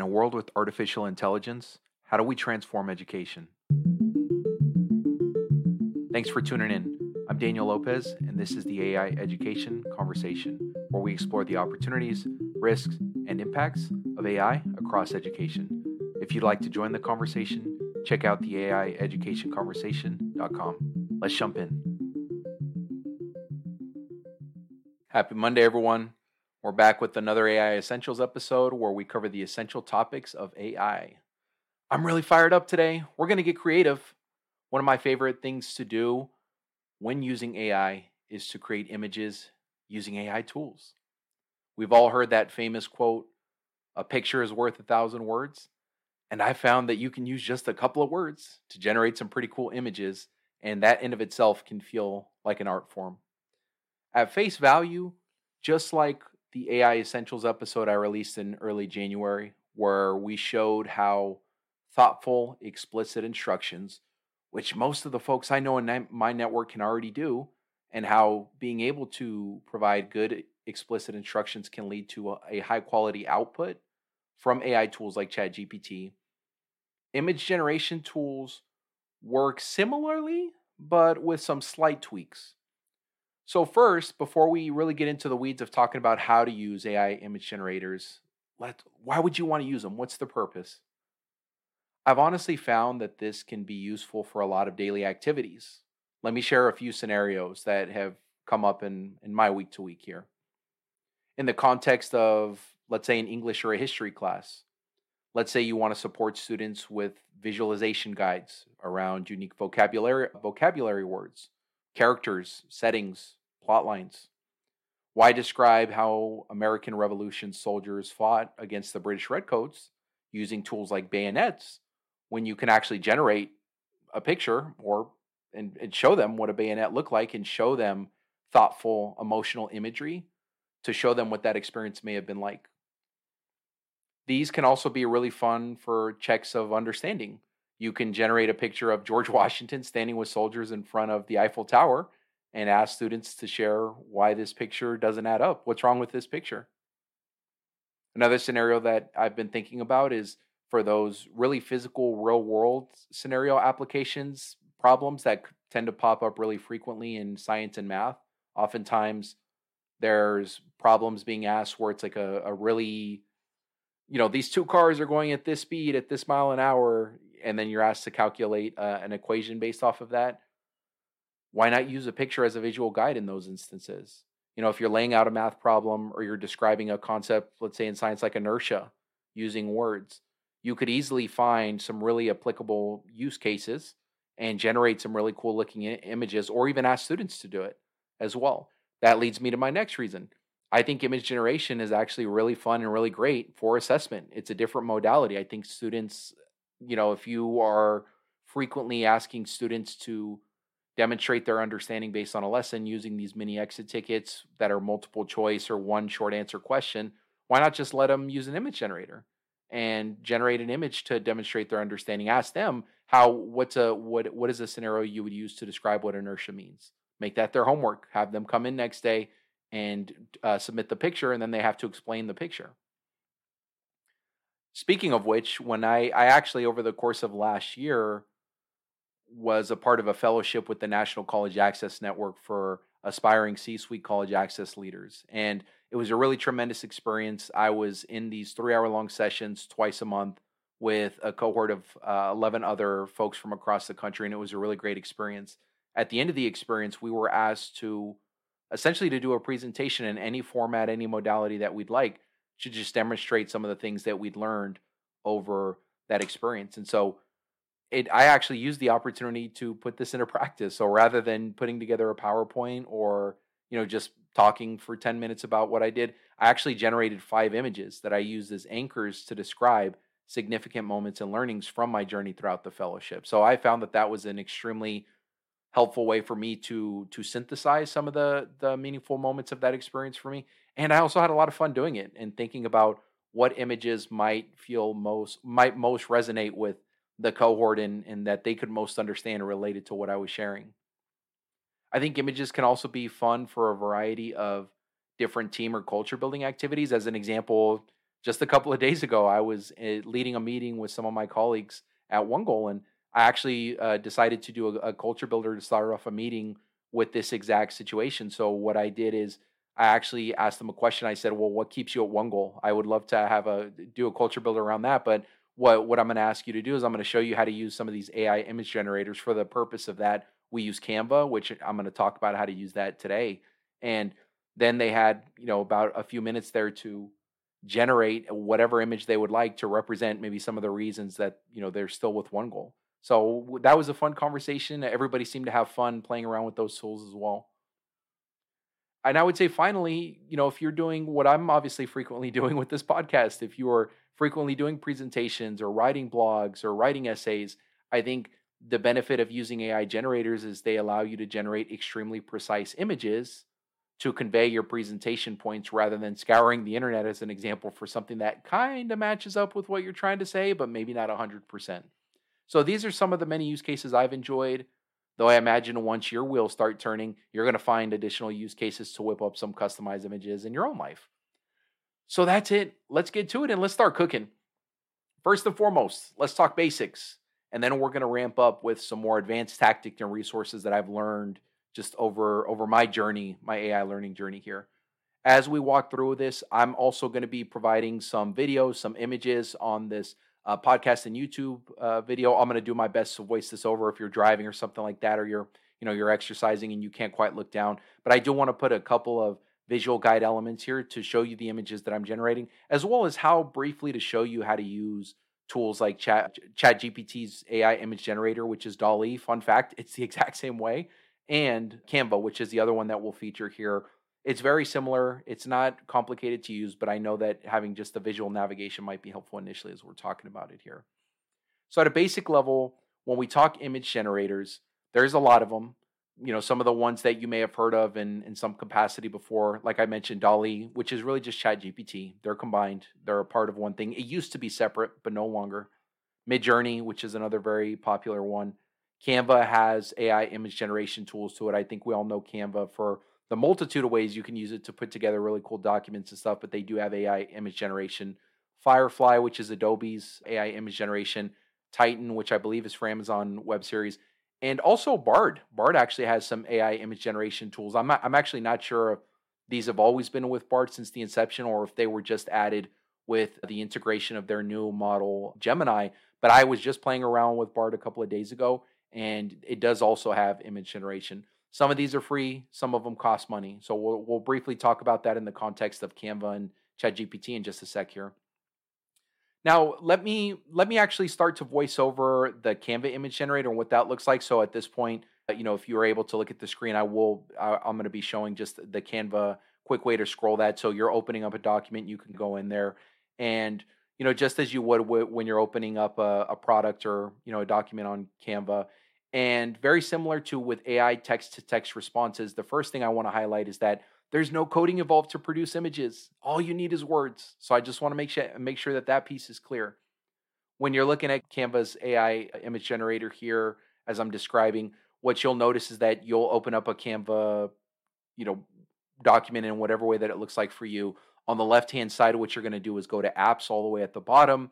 In a world with artificial intelligence, how do we transform education? Thanks for tuning in. I'm Daniel Lopez, and this is the AI Education Conversation, where we explore the opportunities, risks, and impacts of AI across education. If you'd like to join the conversation, check out the AIeducationconversation.com. Let's jump in. Happy Monday, everyone. We're back with another AI Essentials episode where we cover the essential topics of AI. I'm really fired up today. We're going to get creative. One of my favorite things to do when using AI is to create images using AI tools. We've all heard that famous quote a picture is worth a thousand words. And I found that you can use just a couple of words to generate some pretty cool images, and that in of itself can feel like an art form. At face value, just like the AI Essentials episode I released in early January, where we showed how thoughtful, explicit instructions, which most of the folks I know in my network can already do, and how being able to provide good, explicit instructions can lead to a, high quality output from AI tools like ChatGPT. Image generation tools work similarly, but with some slight tweaks. So, first, before we really get into the weeds of talking about how to use AI image generators, let why would you want to use them? What's the purpose? I've honestly found that this can be useful for a lot of daily activities. Let me share a few scenarios that have come up in, in my week to week here. In the context of, let's say, an English or a history class, let's say you want to support students with visualization guides around unique vocabulary vocabulary words, characters, settings, plot lines. Why describe how American Revolution soldiers fought against the British Redcoats using tools like bayonets when you can actually generate a picture or and, and show them what a bayonet looked like and show them thoughtful emotional imagery to show them what that experience may have been like. These can also be really fun for checks of understanding. You can generate a picture of George Washington standing with soldiers in front of the Eiffel Tower and ask students to share why this picture doesn't add up. What's wrong with this picture? Another scenario that I've been thinking about is for those really physical, real world scenario applications, problems that tend to pop up really frequently in science and math. Oftentimes, there's problems being asked where it's like a, a really, you know, these two cars are going at this speed at this mile an hour, and then you're asked to calculate uh, an equation based off of that why not use a picture as a visual guide in those instances? You know, if you're laying out a math problem or you're describing a concept, let's say in science like inertia, using words, you could easily find some really applicable use cases and generate some really cool looking images or even ask students to do it as well. That leads me to my next reason. I think image generation is actually really fun and really great for assessment. It's a different modality. I think students, you know, if you are frequently asking students to demonstrate their understanding based on a lesson using these mini exit tickets that are multiple choice or one short answer question, why not just let them use an image generator and generate an image to demonstrate their understanding? Ask them how what's a what what is a scenario you would use to describe what inertia means. Make that their homework. Have them come in next day and uh, submit the picture, and then they have to explain the picture. Speaking of which, when I I actually over the course of last year was a part of a fellowship with the National College Access Network for aspiring C suite college access leaders. And it was a really tremendous experience. I was in these three hour long sessions twice a month with a cohort of uh, 11 other folks from across the country, and it was a really great experience. At the end of the experience, we were asked to essentially to do a presentation in any format, any modality that we'd like to just demonstrate some of the things that we'd learned over that experience. And so it I actually used the opportunity to put this into practice. So rather than putting together a PowerPoint or you know just talking for 10 minutes about what I did, I actually generated five images that I used as anchors to describe significant moments and learnings from my journey throughout the fellowship. So I found that that was an extremely helpful way for me to to synthesize some of the the meaningful moments of that experience for me and I also had a lot of fun doing it and thinking about what images might feel most might most resonate with the cohort and, and that they could most understand related to what I was sharing. I think images can also be fun for a variety of different team or culture building activities. As an example, just a couple of days ago, I was uh, leading a meeting with some of my colleagues at One Goal, and I actually uh, decided to do a, a, culture builder to start off a meeting with this exact situation. So what I did is I actually asked them a question. I said, "Well, what keeps you at One Goal?" I would love to have a do a culture builder around that, but what what I'm going to ask you to do is I'm going to show you how to use some of these AI image generators for the purpose of that. We use Canva, which I'm going to talk about how to use that today. And then they had, you know, about a few minutes there to generate whatever image they would like to represent maybe some of the reasons that, you know, they're still with one goal. So that was a fun conversation. Everybody seemed to have fun playing around with those tools as well. And I would say finally, you know, if you're doing what I'm obviously frequently doing with this podcast, if you are frequently doing presentations or writing blogs or writing essays, I think the benefit of using AI generators is they allow you to generate extremely precise images to convey your presentation points rather than scouring the internet as an example for something that kind of matches up with what you're trying to say, but maybe not 100%. So these are some of the many use cases I've enjoyed. Though I imagine once your wheels start turning, you're going to find additional use cases to whip up some customized images in your own life. So that's it. Let's get to it and let's start cooking. First and foremost, let's talk basics. And then we're going to ramp up with some more advanced tactics and resources that I've learned just over over my journey, my AI learning journey here. As we walk through this, I'm also going to be providing some videos, some images on this uh, podcast and YouTube uh, video. I'm going to do my best to voice this over if you're driving or something like that, or you're you know you're exercising and you can't quite look down. But I do want to put a couple of visual guide elements here to show you the images that I'm generating, as well as how briefly to show you how to use tools like Chat GPT's AI image generator, which is DALL-E. Fun fact, it's the exact same way and Canva, which is the other one that we'll feature here. It's very similar. It's not complicated to use, but I know that having just the visual navigation might be helpful initially as we're talking about it here. So, at a basic level, when we talk image generators, there's a lot of them. You know, some of the ones that you may have heard of in, in some capacity before, like I mentioned, DALL-E, which is really just chat gpt They're combined, they're a part of one thing. It used to be separate, but no longer. Midjourney, which is another very popular one. Canva has AI image generation tools to it. I think we all know Canva for the multitude of ways you can use it to put together really cool documents and stuff, but they do have AI image generation. Firefly, which is Adobe's AI image generation, Titan, which I believe is for Amazon Web Series, and also Bard. Bard actually has some AI image generation tools. I'm not, I'm actually not sure if these have always been with Bard since the inception or if they were just added with the integration of their new model Gemini. But I was just playing around with Bard a couple of days ago, and it does also have image generation. Some of these are free, some of them cost money. So we'll, we'll briefly talk about that in the context of Canva and ChatGPT in just a sec here. Now, let me let me actually start to voice over the Canva image generator and what that looks like. So at this point, uh, you know, if you are able to look at the screen, I will I'm going to be showing just the Canva quick way to scroll that. So you're opening up a document, you can go in there and you know, just as you would when you're opening up a, a product or you know a document on Canva, and very similar to with AI text to text responses, the first thing I want to highlight is that there's no coding involved to produce images. All you need is words. So I just want to make sure make sure that that piece is clear. When you're looking at Canva's AI uh, image generator here as I'm describing, what you'll notice is that you'll open up a Canva, you know, document in whatever way that it looks like for you. On the left-hand side, what you're going to do is go to apps all the way at the bottom.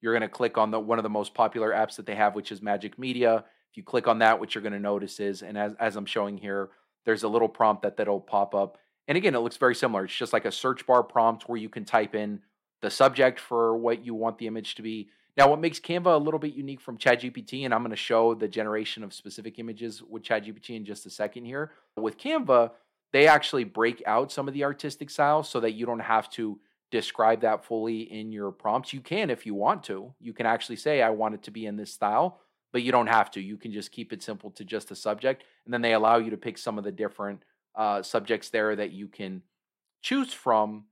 You're going to click on the one of the most popular apps that they have, which is Magic Media if you click on that, what you're going to notice is, and as, as I'm showing here, there's a little prompt that that'll pop up. And again, it looks very similar. It's just like a search bar prompt where you can type in the subject for what you want the image to be. Now, what makes Canva a little bit unique from ChatGPT, and I'm going to show the generation of specific images with ChatGPT in just a second here. With Canva, they actually break out some of the artistic styles so that you don't have to describe that fully in your prompts. You can if you want to. You can actually say, I want it to be in this style but you don't have to. You can just keep it simple to just a subject, and then they allow you to pick some of the different uh, subjects there that you can choose from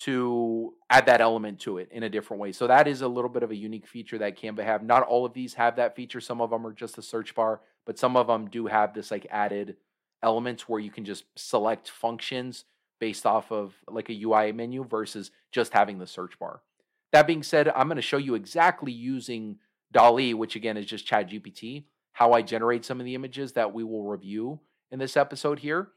to add that element to it in a different way. So that is a little bit of a unique feature that Canva have. Not all of these have that feature. Some of them are just a search bar, but some of them do have this like added elements where you can just select functions based off of like a UI menu versus just having the search bar. That being said, I'm going to show you exactly using DALL-E, which again is just Chat GPT, how I generate some of the images that we will review in this episode here,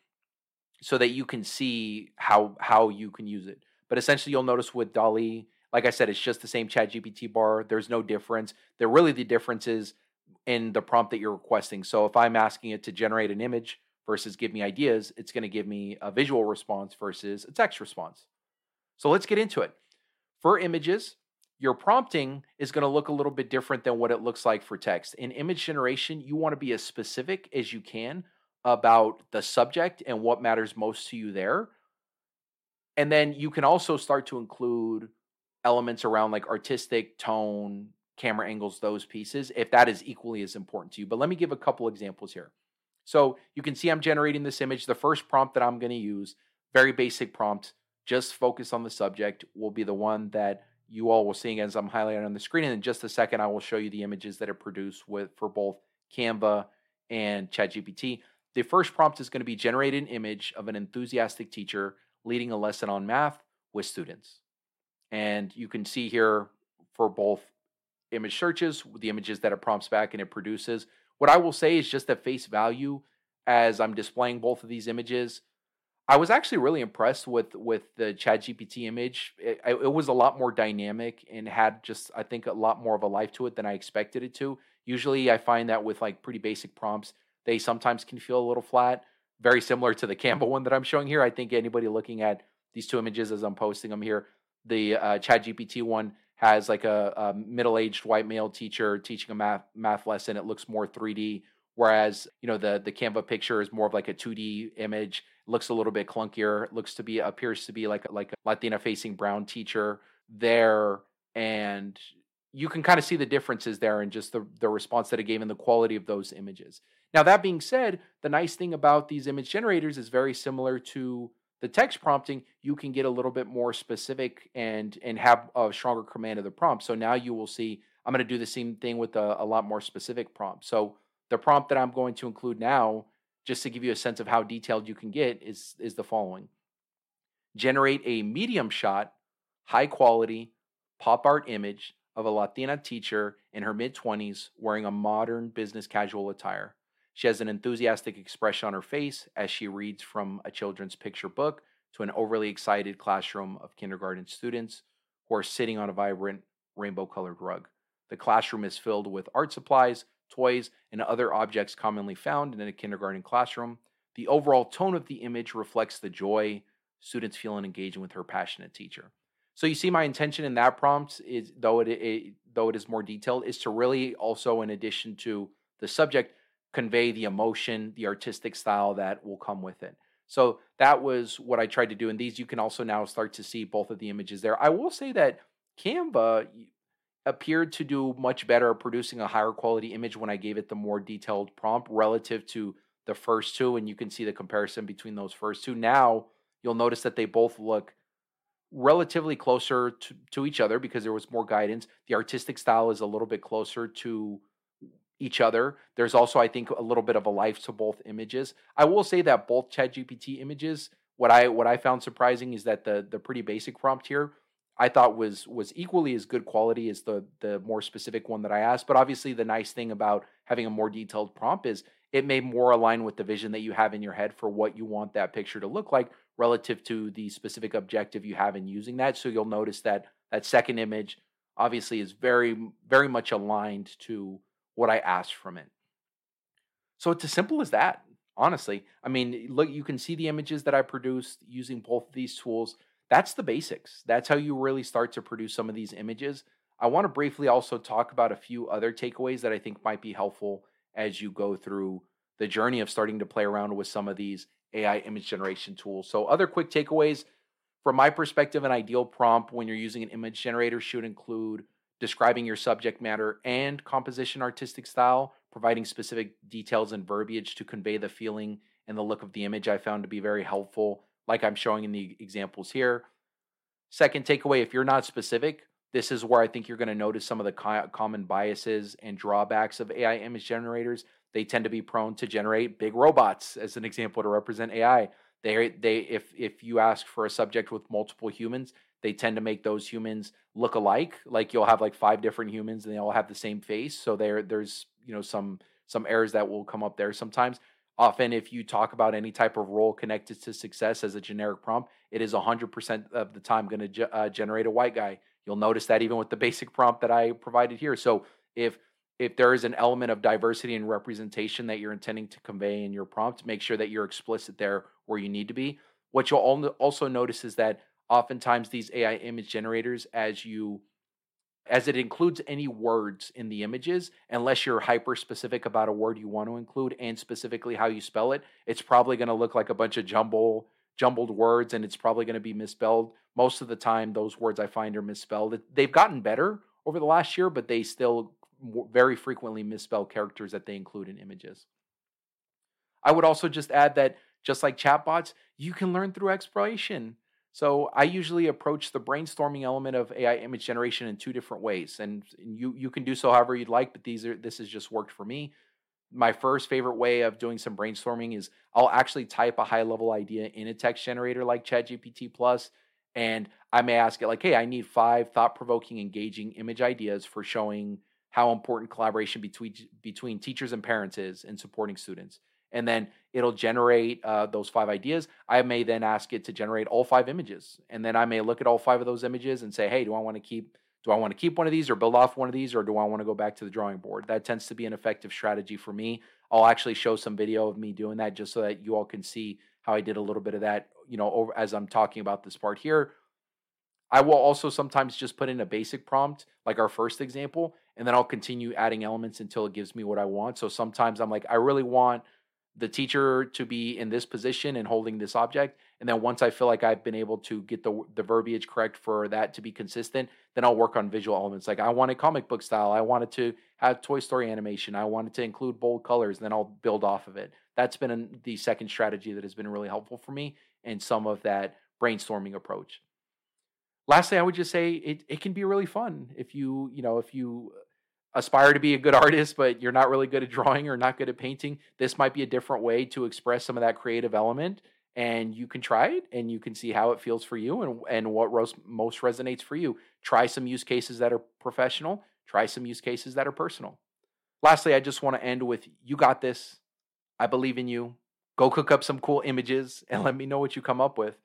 so that you can see how how you can use it. But essentially, you'll notice with DALL-E, Like I said, it's just the same Chat GPT bar. There's no difference. There really the difference is in the prompt that you're requesting. So if I'm asking it to generate an image versus give me ideas, it's going to give me a visual response versus a text response. So let's get into it. For images, your prompting is going to look a little bit different than what it looks like for text. In image generation, you want to be as specific as you can about the subject and what matters most to you there. And then you can also start to include elements around like artistic, tone, camera angles, those pieces, if that is equally as important to you. But let me give a couple examples here. So you can see I'm generating this image. The first prompt that I'm going to use, very basic prompt, just focus on the subject, will be the one that you all will see as I'm highlighting on the screen. And in just a second, I will show you the images that are produced with for both Canva and ChatGPT. The first prompt is going to be generate an image of an enthusiastic teacher leading a lesson on math with students. And you can see here for both image searches, the images that it prompts back and it produces. What I will say is just at face value, as I'm displaying both of these images, I was actually really impressed with with the Chat GPT image. It, it, was a lot more dynamic and had just I think a lot more of a life to it than I expected it to. Usually, I find that with like pretty basic prompts, they sometimes can feel a little flat. Very similar to the Canva one that I'm showing here. I think anybody looking at these two images as I'm posting them here, the uh, Chat GPT one has like a, a middle-aged white male teacher teaching a math math lesson. It looks more 3D, whereas you know the the Canva picture is more of like a 2D image. It looks a little bit clunkier. It looks to be appears to be like like a Latina-facing brown teacher there, and you can kind of see the differences there in just the the response that it gave and the quality of those images. Now that being said, the nice thing about these image generators is very similar to the text prompting, you can get a little bit more specific and and have a stronger command of the prompt. So now you will see I'm going to do the same thing with a, a lot more specific prompt. So the prompt that I'm going to include now, just to give you a sense of how detailed you can get, is is the following: generate a medium shot, high quality pop art image of a Latina teacher in her mid 20s wearing a modern business casual attire. She has an enthusiastic expression on her face as she reads from a children's picture book to an overly excited classroom of kindergarten students who are sitting on a vibrant rainbow colored rug. The classroom is filled with art supplies, toys, and other objects commonly found in a kindergarten classroom. The overall tone of the image reflects the joy students feel in engaging with her passionate teacher. So you see, my intention in that prompt is, though it, it though it is more detailed, is to really also, in addition to the subject, convey the emotion, the artistic style that will come with it. So that was what I tried to do. And these you can also now start to see both of the images there. I will say that Canva appeared to do much better producing a higher quality image when I gave it the more detailed prompt relative to the first two. And you can see the comparison between those first two. Now you'll notice that they both look relatively closer to, to each other because there was more guidance. The artistic style is a little bit closer to each other. There's also, I think, a little bit of a life to both images. I will say that both ChatGPT images, what I what I found surprising is that the the pretty basic prompt here, I thought was was equally as good quality as the the more specific one that I asked. But obviously, the nice thing about having a more detailed prompt is it may more align with the vision that you have in your head for what you want that picture to look like relative to the specific objective you have in using that. So you'll notice that that second image obviously is very very much aligned to what I asked from it. So it's as simple as that, honestly. I mean, look, you can see the images that I produced using both of these tools. That's the basics. That's how you really start to produce some of these images. I want to briefly also talk about a few other takeaways that I think might be helpful as you go through the journey of starting to play around with some of these AI image generation tools. So, other quick takeaways from my perspective, an ideal prompt when you're using an image generator should include describing your subject matter and composition artistic style, providing specific details and verbiage to convey the feeling and the look of the image, I found to be very helpful, like I'm showing in the examples here. Second takeaway if you're not specific, this is where I think you're going to notice some of the common biases and drawbacks of AI image generators. They tend to be prone to generate big robots, as an example, to represent AI. They, they, if if you ask for a subject with multiple humans, they tend to make those humans look alike. Like you'll have like five different humans and they all have the same face. So there there's you know some some errors that will come up there sometimes. Often, if you talk about any type of role connected to success as a generic prompt, it is 100% of the time going to ge- uh, generate a white guy. You'll notice that even with the basic prompt that I provided here. So if if there is an element of diversity and representation that you're intending to convey in your prompt, make sure that you're explicit there where you need to be. What you'll also notice is that oftentimes these AI image generators, as you as it includes any words in the images, unless you're hyper specific about a word you want to include and specifically how you spell it, it's probably going to look like a bunch of jumble jumbled words and it's probably going to be misspelled. Most of the time, those words I find are misspelled. They've gotten better over the last year, but they still very frequently misspell characters that they include in images. I would also just add that just like chatbots, you can learn through exploration. So I usually approach the brainstorming element of AI image generation in two different ways, and you you can do so however you'd like. But these are this has just worked for me my first favorite way of doing some brainstorming is I'll actually type a high level idea in a text generator like ChatGPT Plus, and I may ask it like, "Hey, I need five thought provoking, engaging image ideas for showing how important collaboration between between teachers and parents is in supporting students." And then it'll generate uh, those five ideas. I may then ask it to generate all five images, and then I may look at all five of those images and say, "Hey, do I want to keep?" do I want to keep one of these or build off one of these or do I want to go back to the drawing board? That tends to be an effective strategy for me. I'll actually show some video of me doing that just so that you all can see how I did a little bit of that, you know, over as I'm talking about this part here. I will also sometimes just put in a basic prompt, like our first example, and then I'll continue adding elements until it gives me what I want. So sometimes I'm like, I really want the teacher to be in this position and holding this object. And then once I feel like I've been able to get the the verbiage correct for that to be consistent, then I'll work on visual elements. Like I want a comic book style. I wanted to have Toy Story animation. I wanted to include bold colors. And Then I'll build off of it. That's been an, the second strategy that has been really helpful for me and some of that brainstorming approach. Lastly, I would just say it, it can be really fun if you, you know, if you aspire to be a good artist, but you're not really good at drawing or not good at painting, this might be a different way to express some of that creative element. And you can try it and you can see how it feels for you and, and what most resonates for you. Try some use cases that are professional, try some use cases that are personal. Lastly, I just want to end with you got this. I believe in you. Go cook up some cool images and let me know what you come up with.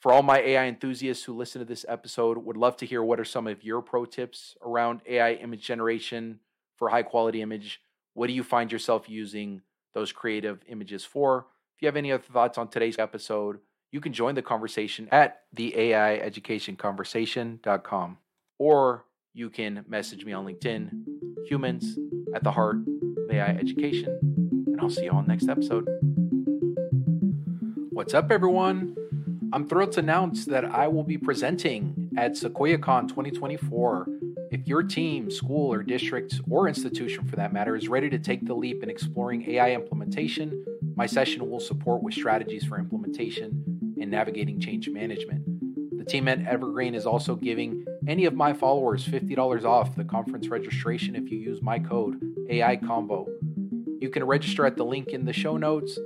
For all my AI enthusiasts who listen to this episode, would love to hear what are some of your pro tips around AI image generation for high quality image. What do you find yourself using those creative images for? If you have any other thoughts on today's episode, you can join the conversation at the AIeducationconversation.com or you can message me on LinkedIn, humans at the heart of AI education. And I'll see you on next episode. What's up, everyone? I'm thrilled to announce that I will be presenting at SequoiaCon 2024. If your team, school, or district, or institution for that matter, is ready to take the leap in exploring AI implementation, my session will support with strategies for implementation and navigating change management. The team at Evergreen is also giving any of my followers $50 off the conference registration if you use my code AI Convo. You can register at the link in the show notes.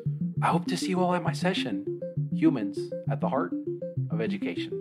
I hope to see you all at my session humans at the heart of education.